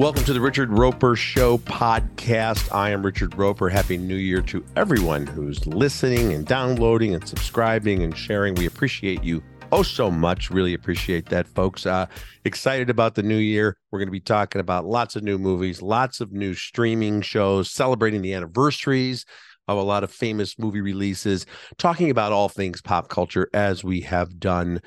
Welcome to the Richard Roeper Show podcast. I am Richard Roeper. Happy New Year to everyone who's listening and downloading and subscribing and sharing. We appreciate you oh so much. Really appreciate that, folks. Uh, excited about the new year. We're going to be talking about lots of new movies, lots of new streaming shows, celebrating the anniversaries of a lot of famous movie releases, talking about all things pop culture as we have done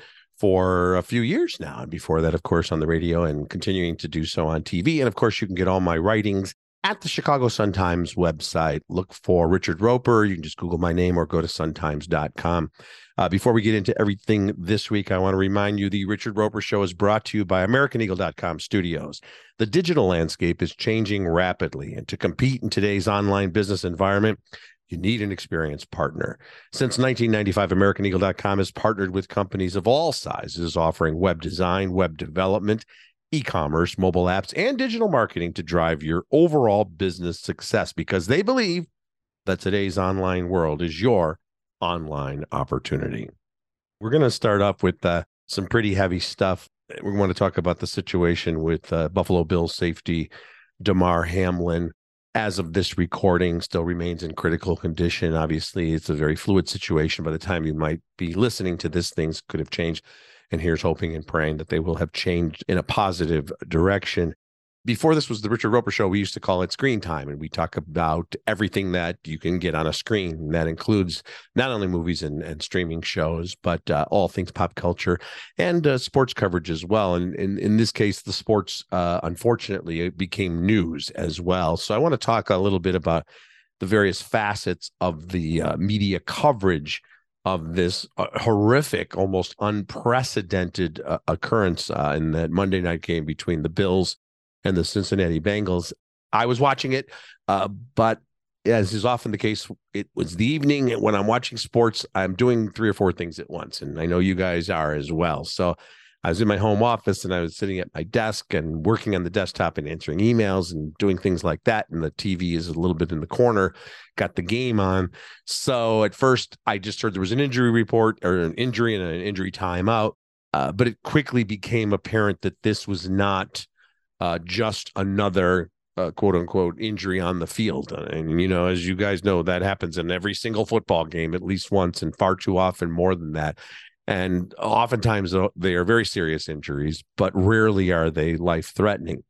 for a few years now. And before that, of course, on the radio and continuing to do so on TV. And of course, you can get all my writings at the Chicago Sun Times website. Look for Richard Roeper. You can just Google my name or go to suntimes.com. Uh, before we get into everything this week, I want to remind you the Richard Roeper Show is brought to you by AmericanEagle.com studios. The digital landscape is changing rapidly, and to compete in today's online business environment, you need an experienced partner. Since 1995, AmericanEagle.com has partnered with companies of all sizes offering web design, web development, e commerce, mobile apps, and digital marketing to drive your overall business success because they believe that today's online world is your online opportunity. We're going to start off with uh, some pretty heavy stuff. We want to talk about the situation with uh, Buffalo Bills safety Damar Hamlin as of this recording still remains in critical condition. Obviously it's a very fluid situation. By the time you might be listening to this things could have changed. And here's hoping and praying that they will have changed in a positive direction before this was the Richard Roeper show, we used to call it screen time, and we talk about everything that you can get on a screen. That includes not only movies and, and streaming shows, but uh, all things pop culture and uh, sports coverage as well. And in, in this case, the sports, uh, unfortunately, became news as well. So I want to talk a little bit about the various facets of the uh, media coverage of this uh, horrific, almost unprecedented uh, occurrence in that Monday night game between the Bills and the Cincinnati Bengals. I was watching it, uh, but as is often the case, it was the evening when I'm watching sports. I'm doing three or four things at once, and I know you guys are as well. So I was in my home office and I was sitting at my desk and working on the desktop and answering emails and doing things like that. And the TV is a little bit in the corner, got the game on. So at first, I just heard there was an injury report or an injury and an injury timeout. Uh, but it quickly became apparent that this was not uh, just another uh, quote unquote injury on the field. And, you know, as you guys know, that happens in every single football game at least once and far too often more than that. And oftentimes they are very serious injuries, but rarely are they life threatening.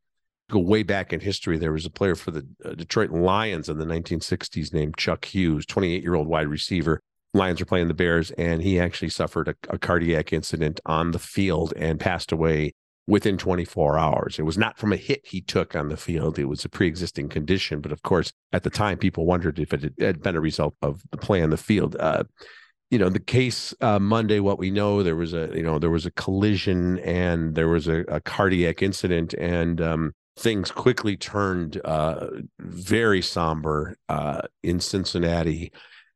Go way back in history, there was a player for the uh, Detroit Lions in the 1960s named Chuck Hughes, 28 year old wide receiver. Lions are playing the Bears, and he actually suffered a, a cardiac incident on the field and passed away within 24 hours. It was not from a hit he took on the field. It was a pre-existing condition. But of course, at the time, people wondered if it had been a result of the play on the field. Uh, you know, the case uh, Monday, what we know, there was a, you know, there was a collision and there was a, a cardiac incident and um, things quickly turned uh, very somber uh, in Cincinnati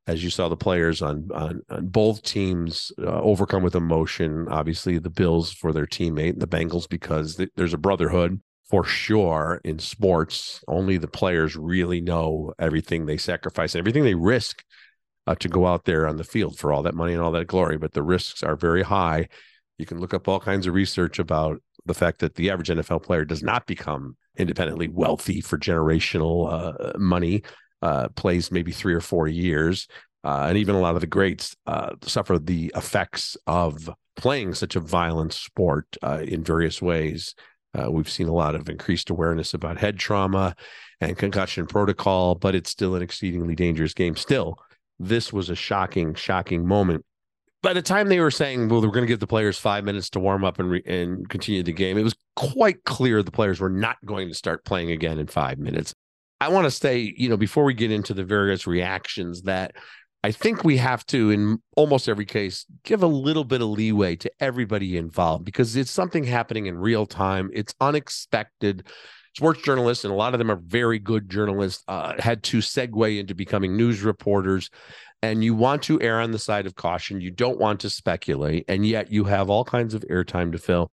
as you saw the players on on, on both teams uh, overcome with emotion. Obviously, the Bills for their teammate, the Bengals because th- there's a brotherhood for sure in sports. Only the players really know everything they sacrifice everything they risk uh, to go out there on the field for all that money and all that glory. But the risks are very high. You can look up all kinds of research about the fact that the average NFL player does not become independently wealthy for generational uh, money uh, plays maybe three or four years. Uh, and even a lot of the greats uh, suffer the effects of playing such a violent sport uh, in various ways. Uh, we've seen a lot of increased awareness about head trauma and concussion protocol, but it's still an exceedingly dangerous game. Still, this was a shocking, shocking moment. By the time they were saying, "Well, we're going to give the players five minutes to warm up and re- and continue the game," it was quite clear the players were not going to start playing again in five minutes. I want to say, you know, before we get into the various reactions, that I think we have to, in almost every case, give a little bit of leeway to everybody involved because it's something happening in real time. It's unexpected. Sports journalists, and a lot of them are very good journalists, uh, had to segue into becoming news reporters. And you want to err on the side of caution. You don't want to speculate. And yet you have all kinds of airtime to fill.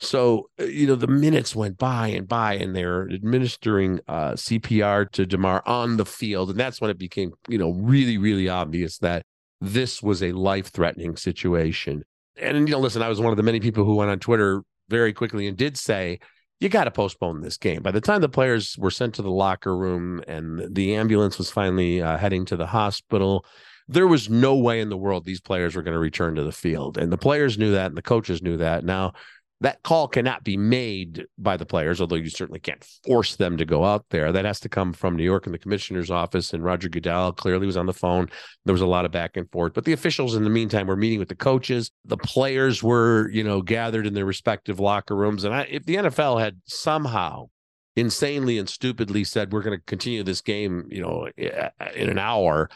So, uh, you know, the minutes went by and by, and they're administering uh, CPR to Damar on the field. And that's when it became, you know, really, really obvious that this was a life threatening situation. And, you know, listen, I was one of the many people who went on Twitter very quickly and did say, you got to postpone this game. By the time the players were sent to the locker room and the ambulance was finally uh, heading to the hospital, there was no way in the world these players were going to return to the field. And the players knew that and the coaches knew that. Now, that call cannot be made by the players, although you certainly can't force them to go out there. That has to come from New York and the commissioner's office. And Roger Goodell clearly was on the phone. There was a lot of back and forth. But the officials in the meantime were meeting with the coaches. The players were, you know, gathered in their respective locker rooms. And I, if the NFL had somehow insanely and stupidly said, we're going to continue this game, you know, in an hour,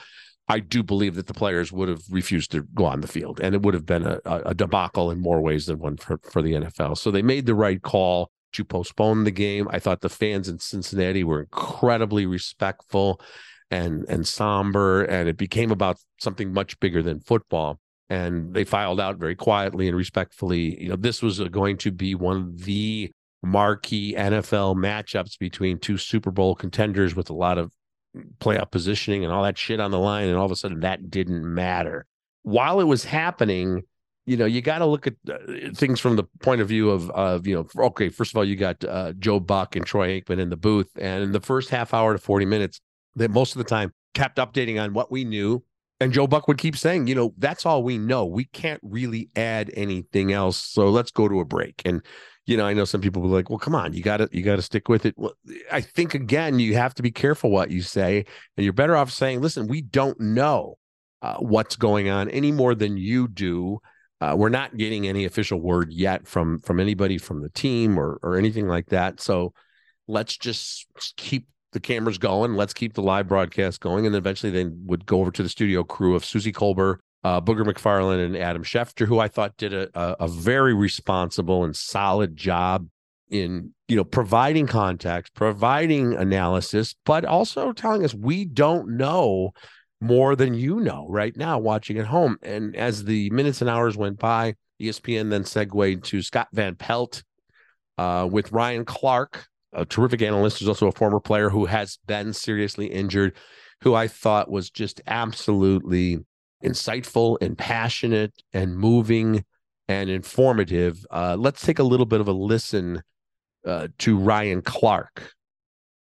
I do believe that the players would have refused to go on the field, and it would have been a, a debacle in more ways than one for, for the NFL. So they made the right call to postpone the game. I thought the fans in Cincinnati were incredibly respectful and and somber, and it became about something much bigger than football. And they filed out very quietly and respectfully. You know, this was uh, going to be one of the marquee NFL matchups between two Super Bowl contenders with a lot of playoff positioning and all that shit on the line, and all of a sudden that didn't matter. While it was happening, you know, you got to look at uh, things from the point of view of, of you know, okay, first of all, you got uh, Joe Buck and Troy Aikman in the booth, and in the first half hour to forty minutes, that most of the time kept updating on what we knew. And Joe Buck would keep saying, you know, that's all we know. We can't really add anything else. So let's go to a break. And you know, I know some people be like, well, come on, you gotta you gotta stick with it. Well, I think again, you have to be careful what you say, and you're better off saying, listen, we don't know uh, what's going on any more than you do. Uh, we're not getting any official word yet from from anybody from the team or or anything like that. So let's just keep the cameras going. Let's keep the live broadcast going, and eventually they would go over to the studio crew of Suzy Kolber uh, Booger McFarland and Adam Schefter, who I thought did a, a, a very responsible and solid job in you know providing context, providing analysis, but also telling us we don't know more than you know right now watching at home. And as the minutes and hours went by, ESPN then segued to Scott Van Pelt uh, with Ryan Clark, a terrific analyst who's also a former player who has been seriously injured, who I thought was just absolutely insightful and passionate and moving and informative. Uh, let's take a little bit of a listen uh, to Ryan Clark.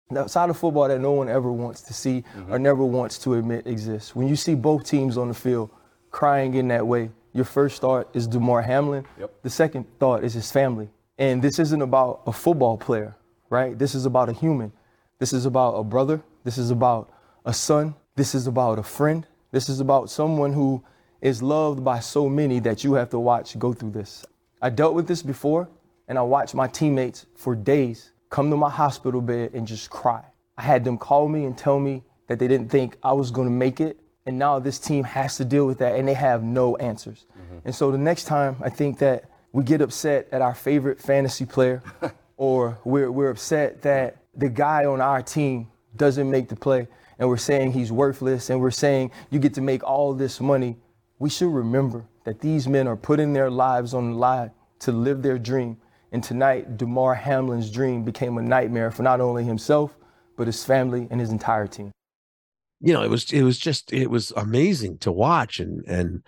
The side of football that no one ever wants to see mm-hmm. or never wants to admit exists. When you see both teams on the field crying in that way, your first thought is Damar Hamlin. Yep. The second thought is his family. And this isn't about a football player, right? This is about a human. This is about a brother. This is about a son. This is about a friend. This is about someone who is loved by so many that you have to watch go through this. I dealt with this before, and I watched my teammates for days come to my hospital bed and just cry. I had them call me and tell me that they didn't think I was going to make it. And now this team has to deal with that, and they have no answers. Mm-hmm. And so the next time I think that we get upset at our favorite fantasy player, or we're, we're upset that the guy on our team doesn't make the play, and we're saying he's worthless and we're saying you get to make all this money, we should remember that these men are putting their lives on the line to live their dream. And tonight, Damar Hamlin's dream became a nightmare for not only himself, but his family and his entire team. You know, it was it was just it was amazing to watch and and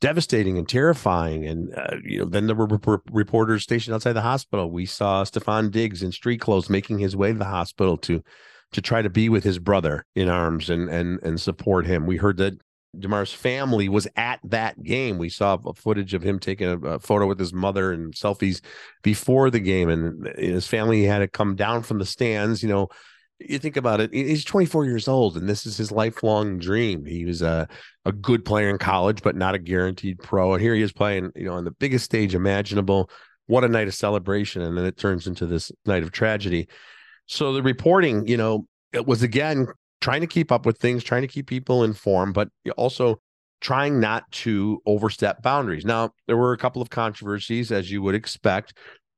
devastating and terrifying. And uh, you know, then there were reporters stationed outside the hospital. We saw Stefon Diggs in street clothes making his way to the hospital to to try to be with his brother in arms and and and support him. We heard that Damar's family was at that game. We saw a footage of him taking a, a, photo with his mother and selfies before the game, and his family had to come down from the stands. You know, you think about it. He's 24 years old, and this is his lifelong dream. He was a a good player in college, but not a guaranteed pro. And here he is playing, you know, on the biggest stage imaginable. What a night of celebration, and then it turns into this night of tragedy. So the reporting, you know, it was again trying to keep up with things, trying to keep people informed, but also trying not to overstep boundaries. Now, there were a couple of controversies, as you would expect.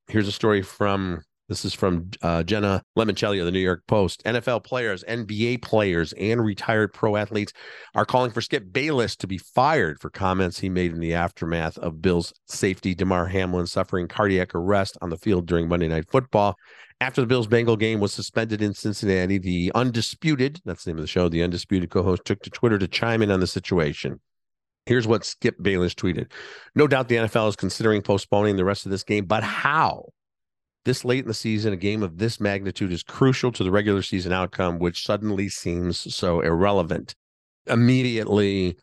Here's a story from this is from uh, Jenna Lemoncelli of the New York Post. NFL players, NBA players, and retired pro athletes are calling for Skip Bayless to be fired for comments he made in the aftermath of Bills safety Damar Hamlin suffering cardiac arrest on the field during Monday Night Football. After the Bills Bengal game was suspended in Cincinnati, the undisputed, that's the name of the show, the undisputed co host took to Twitter to chime in on the situation. Here's what Skip Bayless tweeted No doubt the NFL is considering postponing the rest of this game, but how? This late in the season, a game of this magnitude is crucial to the regular season outcome, which suddenly seems so irrelevant. Immediately,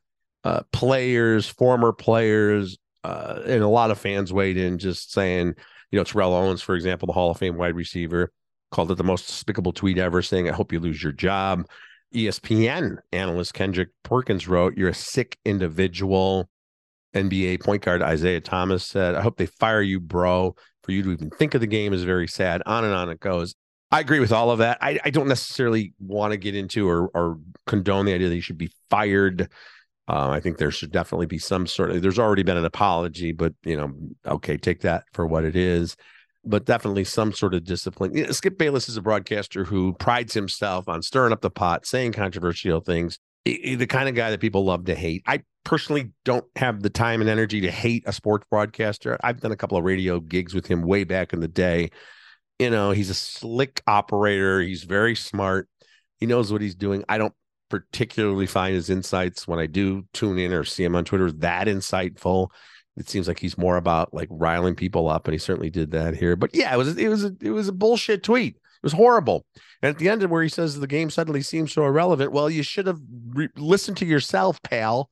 uh, players, former players, uh, and a lot of fans weighed in just saying, you know, Terrell Owens, for example, the Hall of Fame wide receiver, called it the most despicable tweet ever, saying, I hope you lose your job. ESPN analyst Kendrick Perkins wrote, You're a sick individual. NBA point guard Isaiah Thomas said, I hope they fire you, bro. For you to even think of the game is very sad. On and on it goes. I agree with all of that. I, I don't necessarily want to get into or, or condone the idea that he should be fired. Uh, I think there should definitely be some sort of, there's already been an apology, but, you know, okay, take that for what it is but definitely some sort of discipline. You know, Skip Bayless is a broadcaster who prides himself on stirring up the pot, saying controversial things. The kind of guy that people love to hate. I personally don't have the time and energy to hate a sports broadcaster. I've done a couple of radio gigs with him way back in the day. You know, he's a slick operator. He's very smart. He knows what he's doing. I don't particularly find his insights when I do tune in or see him on Twitter that insightful it seems like he's more about like riling people up, and he certainly did that here. But yeah, it was it was a, it was a bullshit tweet. It was horrible. And at the end of where he says the game suddenly seems so irrelevant, well, you should have re- listened to yourself, pal.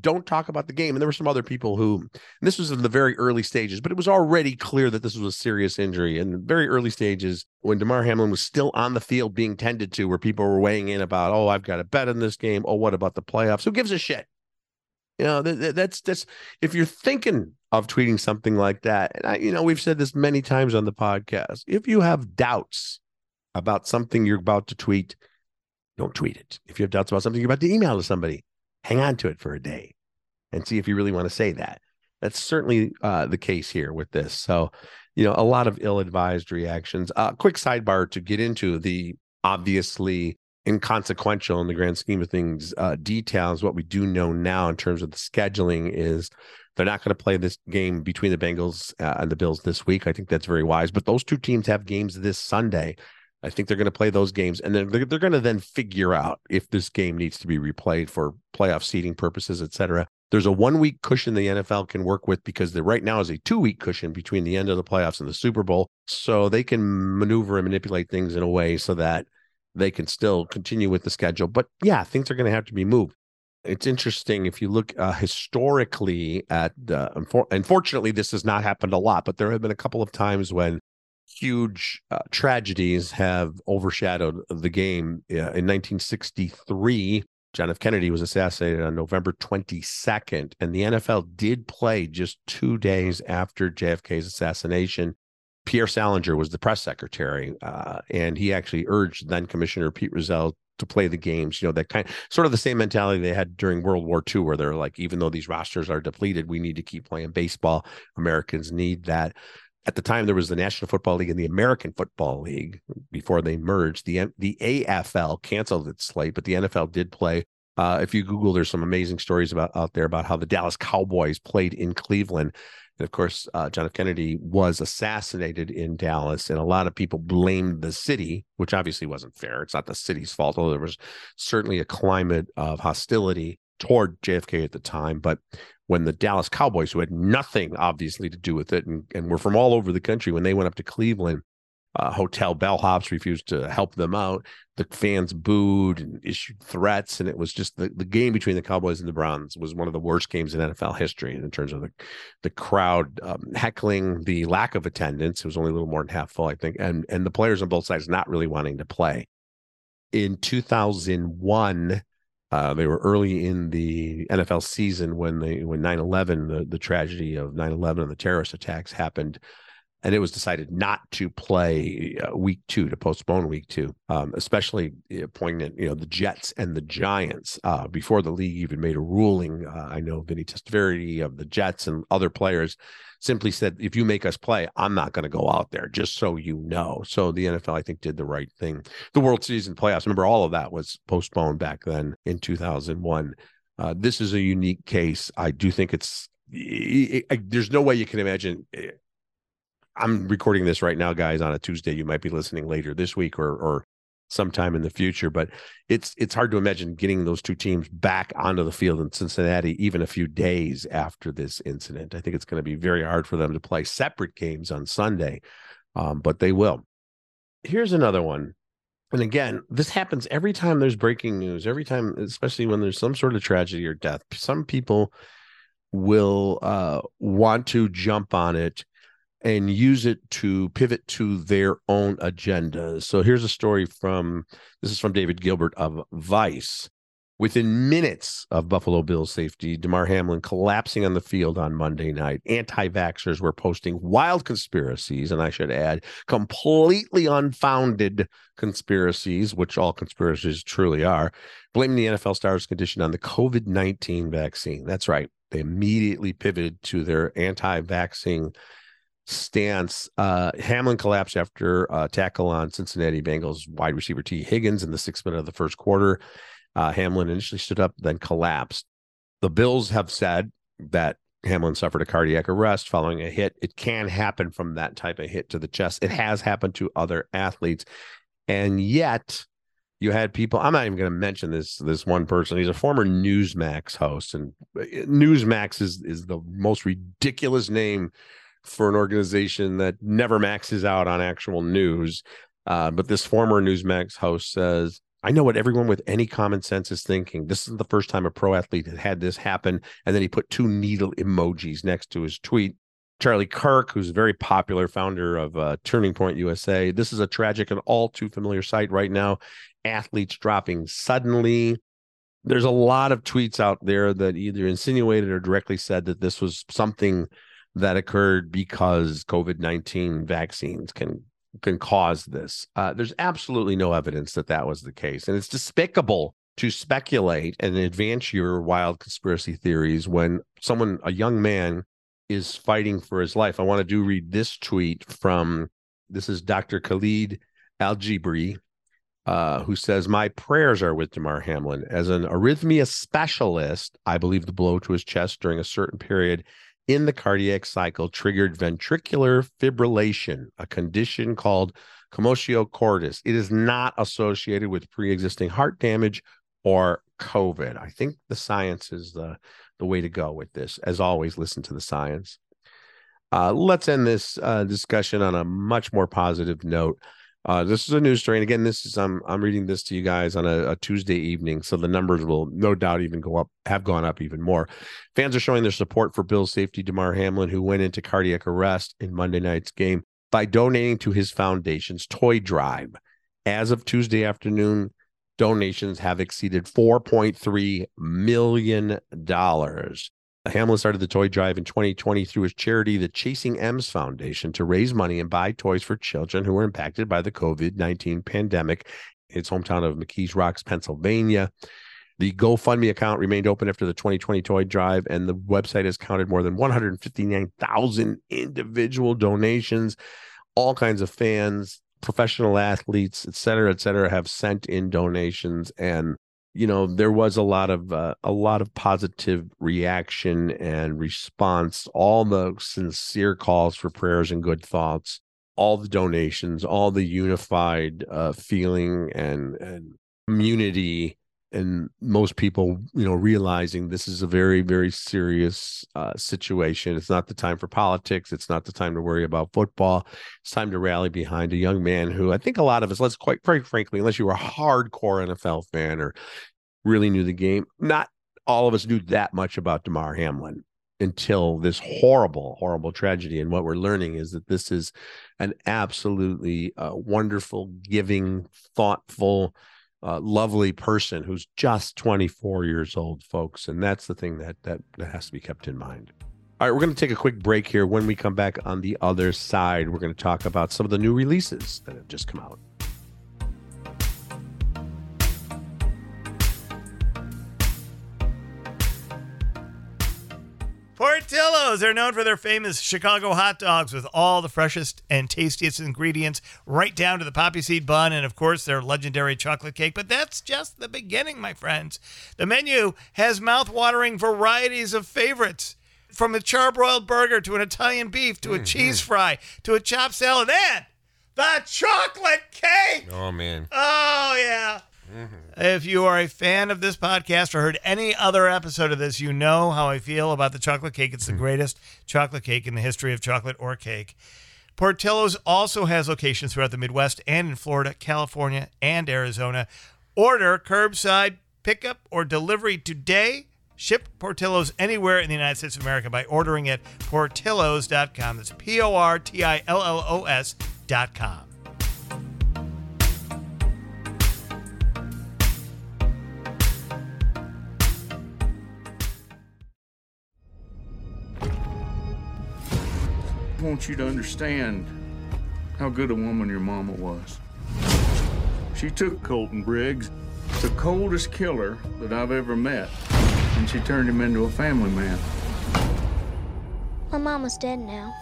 Don't talk about the game. And there were some other people who, this was in the very early stages, but it was already clear that this was a serious injury. In the very early stages, when Damar Hamlin was still on the field being tended to, where people were weighing in about, oh, I've got a bet in this game. Oh, what about the playoffs? Who gives a shit? You know, that, that's that's if you're thinking of tweeting something like that, and I, you know, we've said this many times on the podcast. If you have doubts about something you're about to tweet, don't tweet it. If you have doubts about something you're about to email to somebody, hang on to it for a day and see if you really want to say that. That's certainly uh, the case here with this. So, you know, a lot of ill-advised reactions. Uh, quick sidebar to get into the obviously inconsequential in the grand scheme of things uh, details. What we do know now in terms of the scheduling is they're not going to play this game between the Bengals uh, and the Bills this week. I think that's very wise. But those two teams have games this Sunday. I think they're going to play those games, and then they're, they're going to then figure out if this game needs to be replayed for playoff seeding purposes, et cetera. There's a one week cushion the NFL can work with because there right now is a two week cushion between the end of the playoffs and the Super Bowl. So they can maneuver and manipulate things in a way so that they can still continue with the schedule. But yeah, things are going to have to be moved. It's interesting if you look uh, historically at, uh, unfor- unfortunately, this has not happened a lot, but there have been a couple of times when huge uh, tragedies have overshadowed the game. in 1963, John F. Kennedy was assassinated on November 22nd, and the NFL did play just two days after JFK's assassination Pierre Salinger was the press secretary, uh, and he actually urged then Commissioner Pete Rozelle to play the games. You know, that kind sort of the same mentality they had during World War II, where they're like, even though these rosters are depleted, we need to keep playing baseball. Americans need that. At the time, there was the National Football League and the American Football League before they merged. The the AFL canceled its slate, but the NFL did play. Uh, if you Google, there's some amazing stories about out there about how the Dallas Cowboys played in Cleveland and of course, uh, John F. Kennedy was assassinated in Dallas, and a lot of people blamed the city, which obviously wasn't fair. It's not the city's fault, although there was certainly a climate of hostility toward JFK at the time. But when the Dallas Cowboys, who had nothing obviously to do with it and, and were from all over the country, when they went up to Cleveland, uh, hotel bellhops refused to help them out. The fans booed and issued threats, and it was just the, the game between the Cowboys and the Browns was one of the worst games in NFL history in terms of the the crowd um, heckling, the lack of attendance. It was only a little more than half full, I think, and and the players on both sides not really wanting to play. In 2001, uh, they were early in the NFL season when they when 9/11, the the tragedy of 9/11 and the terrorist attacks happened and it was decided not to play uh, week two to postpone week two um, especially uh, poignant you know the jets and the giants uh, before the league even made a ruling. Uh, i know vinny testaverde of the jets and other players simply said if you make us play i'm not going to go out there just so you know. So the nfl i think did the right thing. The world series and playoffs remember all of that was postponed back then in 2001 uh, this is a unique case. I do think it's it, it, there's no way you can imagine eh, I'm recording this right now, guys, on a Tuesday. You might be listening later this week or or sometime in the future, but it's it's hard to imagine getting those two teams back onto the field in Cincinnati even a few days after this incident. I think it's going to be very hard for them to play separate games on Sunday. um, but they will. Here's another one. And again, this happens every time there's breaking news, every time, especially when there's some sort of tragedy or death. Some people will uh, want to jump on it and use it to pivot to their own agendas. So here's a story from this is from David Gilbert of Vice. Within minutes of Buffalo Bills safety, Damar Hamlin collapsing on the field on Monday night, anti vaxxers were posting wild conspiracies, and I should add, completely unfounded conspiracies, which all conspiracies truly are, blaming the NFL star's condition on the COVID 19 vaccine. That's right. They immediately pivoted to their anti vaccine stance. Uh, Hamlin collapsed after a tackle on Cincinnati Bengals wide receiver Tee Higgins in the sixth minute of the first quarter. Uh, Hamlin initially stood up, then collapsed. The Bills have said that Hamlin suffered a cardiac arrest following a hit. It can happen from that type of hit to the chest. It has happened to other athletes. And yet, you had people i'm not even going to mention this this one person he's a former newsmax host and uh, newsmax is is the most ridiculous name for an organization that never maxes out on actual news uh, but this former newsmax host says I know what everyone with any common sense is thinking. This is the first time a pro athlete had had this happen. And then he put two needle emojis next to his tweet. Charlie Kirk, who's a very popular founder of uh, Turning Point USA. This is a tragic and all too familiar sight right now. Athletes dropping suddenly. There's a lot of tweets out there that either insinuated or directly said that this was something that occurred because COVID 19 vaccines can can cause this. Uh, there's absolutely no evidence that that was the case, and it's despicable to speculate and advance your wild conspiracy theories when someone, a young man, is fighting for his life. I want to do read this tweet from this is Dr. Khalid Al uh, who says, My prayers are with Damar Hamlin. As an arrhythmia specialist, I believe the blow to his chest during a certain period in the cardiac cycle triggered ventricular fibrillation, a condition called commotio cordis. It is not associated with pre-existing heart damage or COVID. I think the science is the the way to go with this. As always, listen to the science. Uh, let's end this uh, discussion on a much more positive note. Uh, this is a news story, and again, this is I'm I'm reading this to you guys on a, a, Tuesday evening, so the numbers will no doubt even go up, have gone up even more. Fans are showing their support for Bill's safety Damar Hamlin, who went into cardiac arrest in Monday night's game by donating to his foundation's toy drive. As of Tuesday afternoon, donations have exceeded 4.3 million dollars. Uh, Hamlin started the toy drive in 2020 through his charity, the Chasing M's Foundation, to raise money and buy toys for children who were impacted by the COVID 19 pandemic. Its hometown of McKees Rocks, Pennsylvania. The GoFundMe account remained open after the 2020 toy drive, and the website has counted more than 159,000 individual donations. All kinds of fans, professional athletes, et cetera, et cetera, have sent in donations. And you know there was a lot of uh, a lot of positive reaction and response all the sincere calls for prayers and good thoughts all the donations all the unified uh, feeling and and community and most people you know realizing this is a very very serious uh, situation. It's not the time for politics. It's not the time to worry about football. It's time to rally behind a young man who i think a lot of us let's quite quite frankly unless you were a hardcore nfl fan or really knew the game not all of us knew that much about damar hamlin until this horrible horrible tragedy. And what we're learning is that this is an absolutely uh, wonderful giving thoughtful uh, lovely person who's just 24 years old, folks. And that's the thing that, that, that has to be kept in mind. All right, we're going to take a quick break here. When we come back on the other side, we're going to talk about some of the new releases that have just come out. Portillo's are known for their famous Chicago hot dogs with all the freshest and tastiest ingredients, right down to the poppy seed bun, and of course their legendary chocolate cake. But that's just the beginning, my friends. The menu has mouth-watering varieties of favorites. From a charbroiled burger to an Italian beef to a mm-hmm. cheese fry to a chopped salad and the chocolate cake. Oh man. Oh yeah. Mm-hmm. If you are a fan of this podcast or heard any other episode of this, you know how I feel about the chocolate cake. It's the mm-hmm. greatest chocolate cake in the history of chocolate or cake. Portillo's also has locations throughout the Midwest and in Florida, California, and Arizona. Order curbside pickup or delivery today. Ship Portillo's anywhere in the United States of America by ordering at portillos.com. That's P O R T I L L O S.com. want you to understand how good a woman your mama was. She took Colton Briggs, the coldest killer that I've ever met, and she turned him into a family man. My mama's dead now.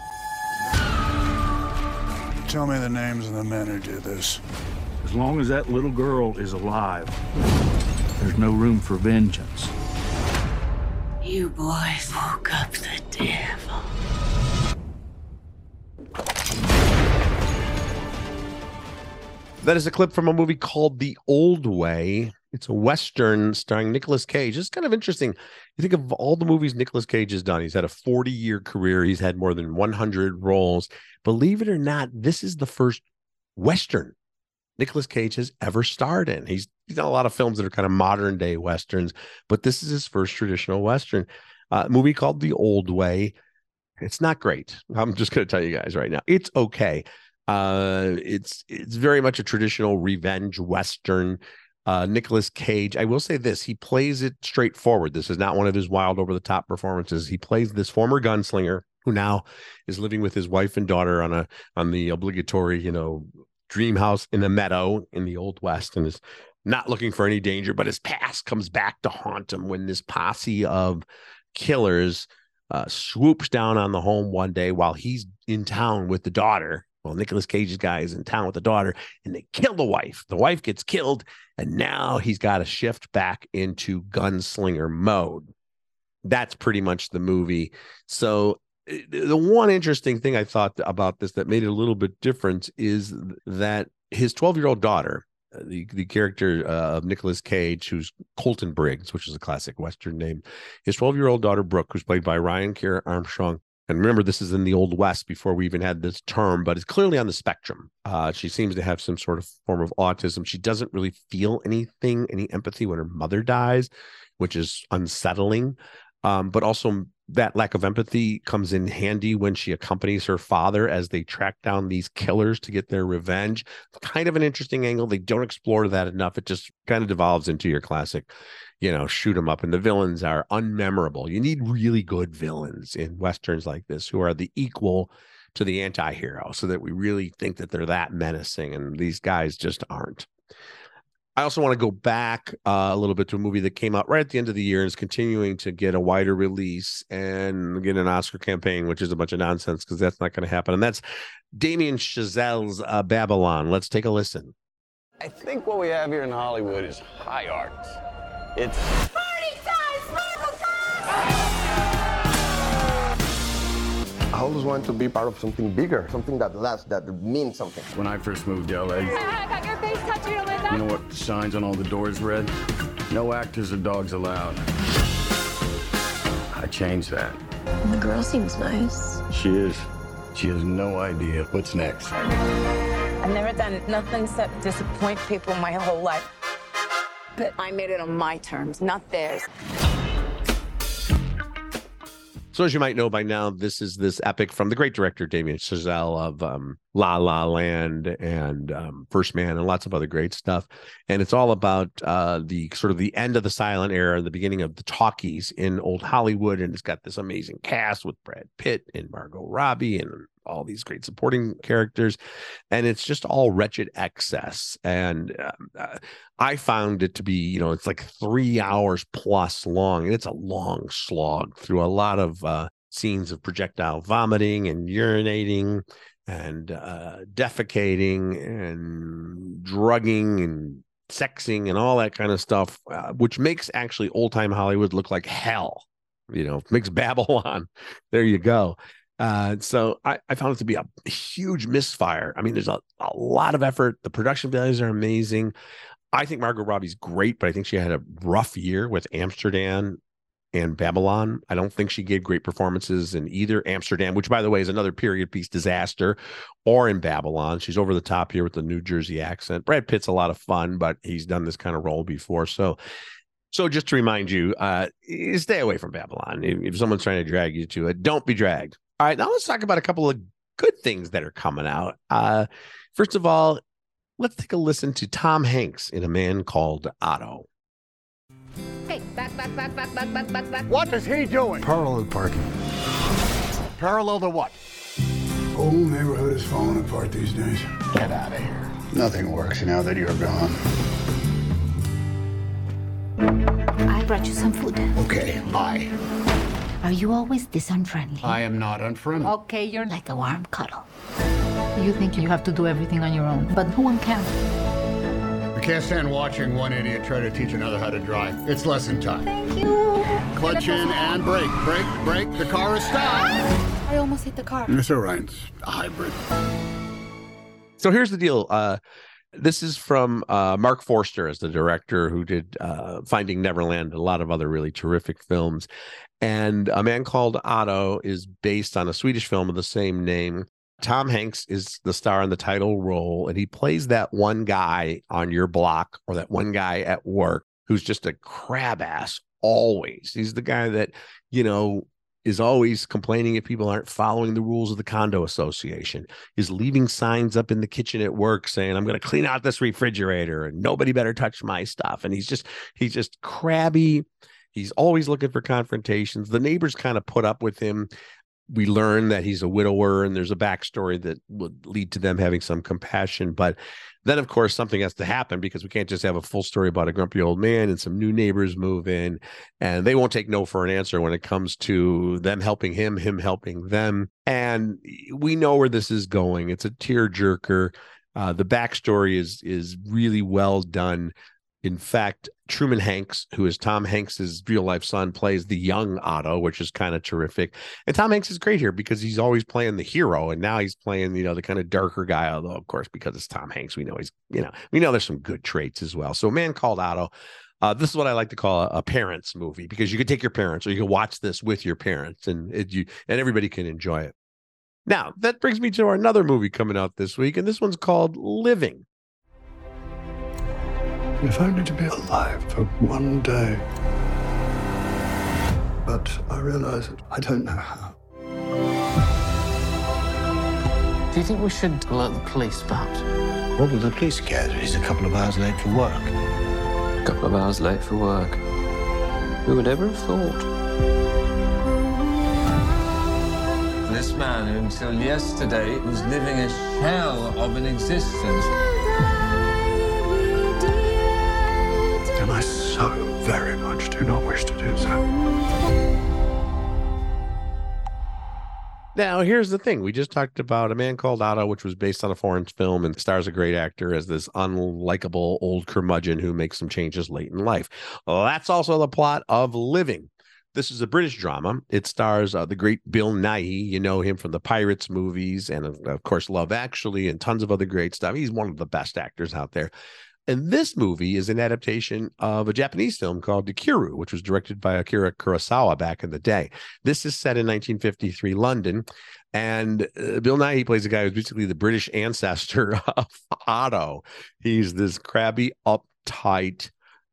Tell me the names of the men who did this. As long as that little girl is alive, there's no room for vengeance. You boys woke up the devil. That is a clip from a movie called The Old Way. It's a Western starring Nicolas Cage. It's kind of interesting. You think of all the movies Nicolas Cage has done, he's had a 40 year career, he's had more than 100 roles. Believe it or not, this is the first Western Nicolas Cage has ever starred in. He's, he's done a lot of films that are kind of modern day Westerns, but this is his first traditional Western. Uh, movie called The Old Way. It's not great. I'm just going to tell you guys right now. It's okay. Uh, it's it's very much a traditional revenge western. Uh, Nicolas Cage. I will say this: he plays it straightforward. This is not one of his wild, over the top performances. He plays this former gunslinger who now is living with his wife and daughter on a on the obligatory, you know, dream house in the meadow in the old west, and is not looking for any danger. But his past comes back to haunt him when this posse of killers uh, swoops down on the home one day while he's in town with the daughter well, Nicolas Cage's guy is in town with the daughter and they kill the wife. The wife gets killed, and now he's got to shift back into gunslinger mode. That's pretty much the movie. So, eh, the one interesting thing I thought about this that made it a little bit different is that his 12 year old daughter, uh, the, the character uh, of Nicolas Cage, who's Colton Briggs, which is a classic Western name, his 12 year old daughter, Brooke, who's played by Ryan Kiera Armstrong, and remember this is in the old west before we even had this term but it's clearly on the spectrum. Uh, she seems to have some sort of form of autism. She doesn't really feel anything any empathy when her mother dies which is unsettling. Um, but also that lack of empathy comes in handy when she accompanies her father as they track down these killers to get their revenge. Kind of an interesting angle. They don't explore that enough. It just kind of devolves into your classic, you know, shoot them up. And the villains are unmemorable. You need really good villains in westerns like this who are the equal to the anti-hero so that we really think that they're that menacing and these guys just aren't I also want to go back uh, a little bit to a movie that came out right at the end of the year and is continuing to get a wider release and get an Oscar campaign, which is a bunch of nonsense because that's not going to happen. And that's Damien Chazelle's uh, Babylon. Let's take a listen. I think what we have here in Hollywood is high art. It's I always wanted to be part of something bigger, something that lasts, that means something. When I first moved to LA, I got your face tattooed on my back. you know what signs on all the doors read? No actors or dogs allowed. I changed that. The girl seems nice. She is. She has no idea what's next. I've never done nothing except disappoint people my whole life. But I made it on my terms, not theirs. So, as you might know by now, this is this epic from the great director Damien Chazelle of um, La La Land and um, First Man and lots of other great stuff. And it's all about uh, the sort of the end of the silent era, the beginning of the talkies in old Hollywood. And it's got this amazing cast with Brad Pitt and Margot Robbie and all these great supporting characters. And it's just all wretched excess. And um, uh, I found it to be, you know, it's like three hours plus long. And it's a long slog through a lot of uh, scenes of projectile vomiting and urinating and uh, defecating and drugging and sexing and all that kind of stuff, uh, which makes actually old time Hollywood look like hell. You know, makes Babylon. There you go. Uh, so I, I found it to be a huge misfire. I mean, there's a, a lot of effort. The production values are amazing. I think Margot Robbie's great, but I think she had a rough year with Amsterdam and Babylon. I don't think she gave great performances in either Amsterdam, which, by the way, is another period piece disaster, or in Babylon. She's over the top here with the New Jersey accent. Brad Pitt's a lot of fun, but he's done this kind of role before. So, so just to remind you, uh, stay away from Babylon. If, if someone's trying to drag you to it, don't be dragged. All right, now let's talk about a couple of good things that are coming out. Uh, first of all, let's take a listen to Tom Hanks in A Man Called Otto. Hey, back, back, back, back, back, back, back, back. What is he doing? Parallel parking. Parallel to what? Whole neighborhood is falling apart these days. Get out of here. Nothing works now that you're gone. I brought you some food. Okay, bye. Are you always this unfriendly? I am not unfriendly. Okay, you're like a warm cuddle. You think you have to do everything on your own, but no one can. We can't stand watching one idiot try to teach another how to drive. It's lesson time. Thank you. Clutch in and brake. Brake, brake. The car is stopped. I almost hit the car. It's all right. It's a hybrid. So here's the deal. Uh, this is from uh, Marc Forster as the director who did uh, Finding Neverland and a lot of other really terrific films. And A Man Called Otto is based on a Swedish film of the same name. Tom Hanks is the star in the title role, and he plays that one guy on your block or that one guy at work who's just a crab ass always. He's the guy that, you know, is always complaining if people aren't following the rules of the condo association, is leaving signs up in the kitchen at work saying, I'm going to clean out this refrigerator and nobody better touch my stuff. And he's just, he's just crabby. He's always looking for confrontations. The neighbors kind of put up with him. We learn that he's a widower and there's a backstory that would lead to them having some compassion. But then, of course, something has to happen because we can't just have a full story about a grumpy old man and some new neighbors move in, and they won't take no for an answer when it comes to them helping him, him helping them. And we know where this is going. It's a tearjerker. Uh, the backstory is is really well done. In fact, Truman Hanks, who is Tom Hanks's real life son, plays the young Otto, which is kind of terrific. And Tom Hanks is great here because he's always playing the hero, and now he's playing, you know, the kind of darker guy. Although, of course, because it's Tom Hanks, we know he's, you know, we know there's some good traits as well. So, a man called Otto. Uh, this is what I like to call a, a, parents movie because you can take your parents or you can watch this with your parents, and it, you and everybody can enjoy it. Now that brings me to another movie coming out this week, and this one's called Living. If only to be alive for one day. But I realize that I don't know how. Do you think we should alert the police, perhaps? What will the police care that he's a couple of hours late for work? A couple of hours late for work. Who would ever have thought? This man who until yesterday was living a shell of an existence. So very much do not wish to do so. Now, here's the thing. We just talked about A Man Called Otto, which was based on a foreign film and stars a great actor as this unlikable old curmudgeon who makes some changes late in life. Well, that's also the plot of Living. This is a British drama. It stars uh, the great Bill Nighy. You know him from the Pirates movies and, of course, Love Actually and tons of other great stuff. He's one of the best actors out there. And this movie is an adaptation of a Japanese film called Ikiru, which was directed by Akira Kurosawa back in the day. This is set in 1953 London. And uh, Bill Nighy plays a guy who's basically the British ancestor of Otto. He's this crabby, uptight,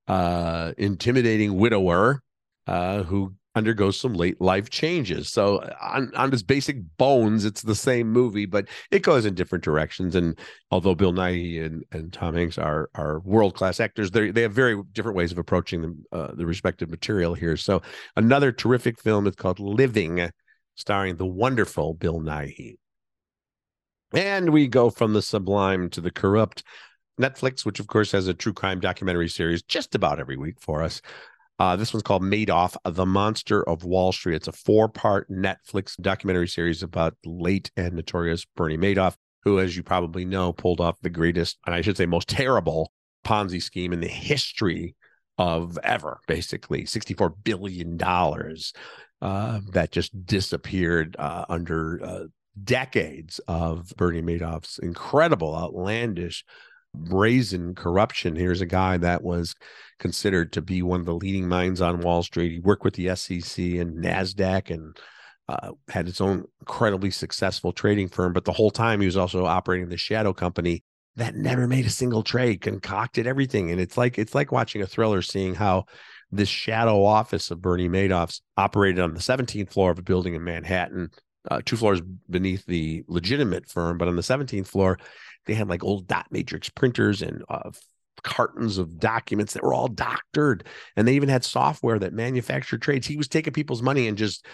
uh, intimidating widower uh, who undergoes some late life changes. So on, on its basic bones, it's the same movie, but it goes in different directions. And although Bill Nighy and, and Tom Hanks are are world class actors, they they have very different ways of approaching the uh, the respective material here. So another terrific film is called Living, starring the wonderful Bill Nighy. And we go from the sublime to the corrupt. Netflix, which of course has a true crime documentary series just about every week for us. Uh, this one's called Madoff, The Monster of Wall Street. It's a four part Netflix documentary series about late and notorious Bernie Madoff, who, as you probably know, pulled off the greatest, and I should say most terrible Ponzi scheme in the history of ever, basically $64 billion uh, that just disappeared uh, under uh, decades of Bernie Madoff's incredible, outlandish brazen corruption. Here's a guy that was considered to be one of the leading minds on Wall Street. He worked with the SEC and NASDAQ and uh, had its own incredibly successful trading firm. But the whole time he was also operating the shadow company that never made a single trade, concocted everything. And it's like it's like watching a thriller, seeing how this shadow office of Bernie Madoff's operated on the 17th floor of a building in Manhattan, uh, two floors beneath the legitimate firm. But on the 17th floor, they had like old dot matrix printers and uh, cartons of documents that were all doctored and they even had software that manufactured trades. He was taking people's money and just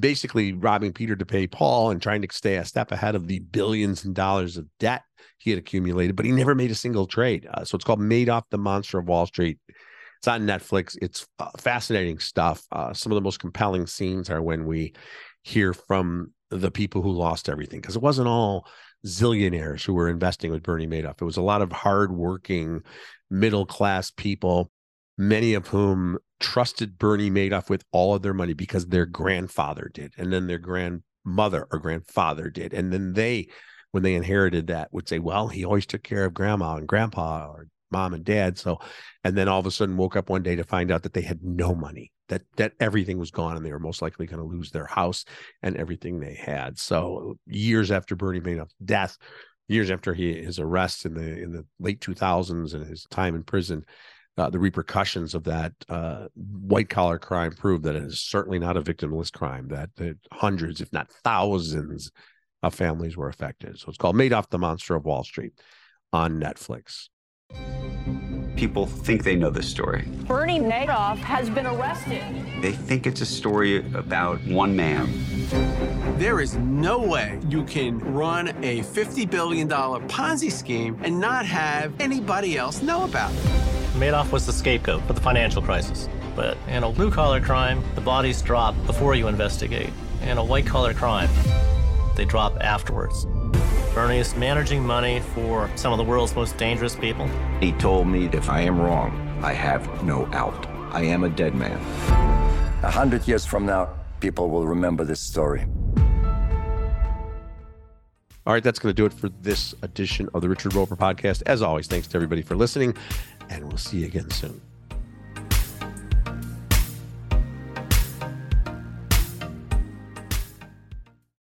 basically robbing peter to pay paul and trying to stay a step ahead of the billions and dollars of debt he had accumulated but he never made a single trade. Uh, so it's called madoff the monster of wall street. It's on netflix. It's uh, fascinating stuff. Uh, some of the most compelling scenes are when we hear from the people who lost everything because it wasn't all zillionaires who were investing with Bernie Madoff. It was a lot of hardworking, middle class people, many of whom trusted Bernie Madoff with all of their money because their grandfather did, and then their grandmother or grandfather did, and then they, when they inherited that, would say, "Well, he always took care of grandma and grandpa or mom and dad." So, and then all of a sudden woke up one day to find out that they had no money that that everything was gone and they were most likely going to lose their house and everything they had. So years after Bernie Madoff's death, years after he, his arrest in the in the late 2000s and his time in prison, uh, the repercussions of that uh, white collar crime proved that it is certainly not a victimless crime. That, that hundreds, if not thousands, of families were affected. So it's called Madoff: The Monster of Wall Street on Netflix people think they know this story. Bernie Madoff has been arrested. They think it's a story about one man. There is no way you can run a $50 billion Ponzi scheme and not have anybody else know about it. Madoff was the scapegoat for the financial crisis. But in a blue collar crime, the bodies drop before you investigate. In a white collar crime, they drop afterwards. Bernie is managing money for some of the world's most dangerous people. He told me if I am wrong, I have no out. I am a dead man. A hundred years from now, people will remember this story. All right, that's going to do it for this edition of the Richard Roeper podcast. As always, thanks to everybody for listening, and we'll see you again soon.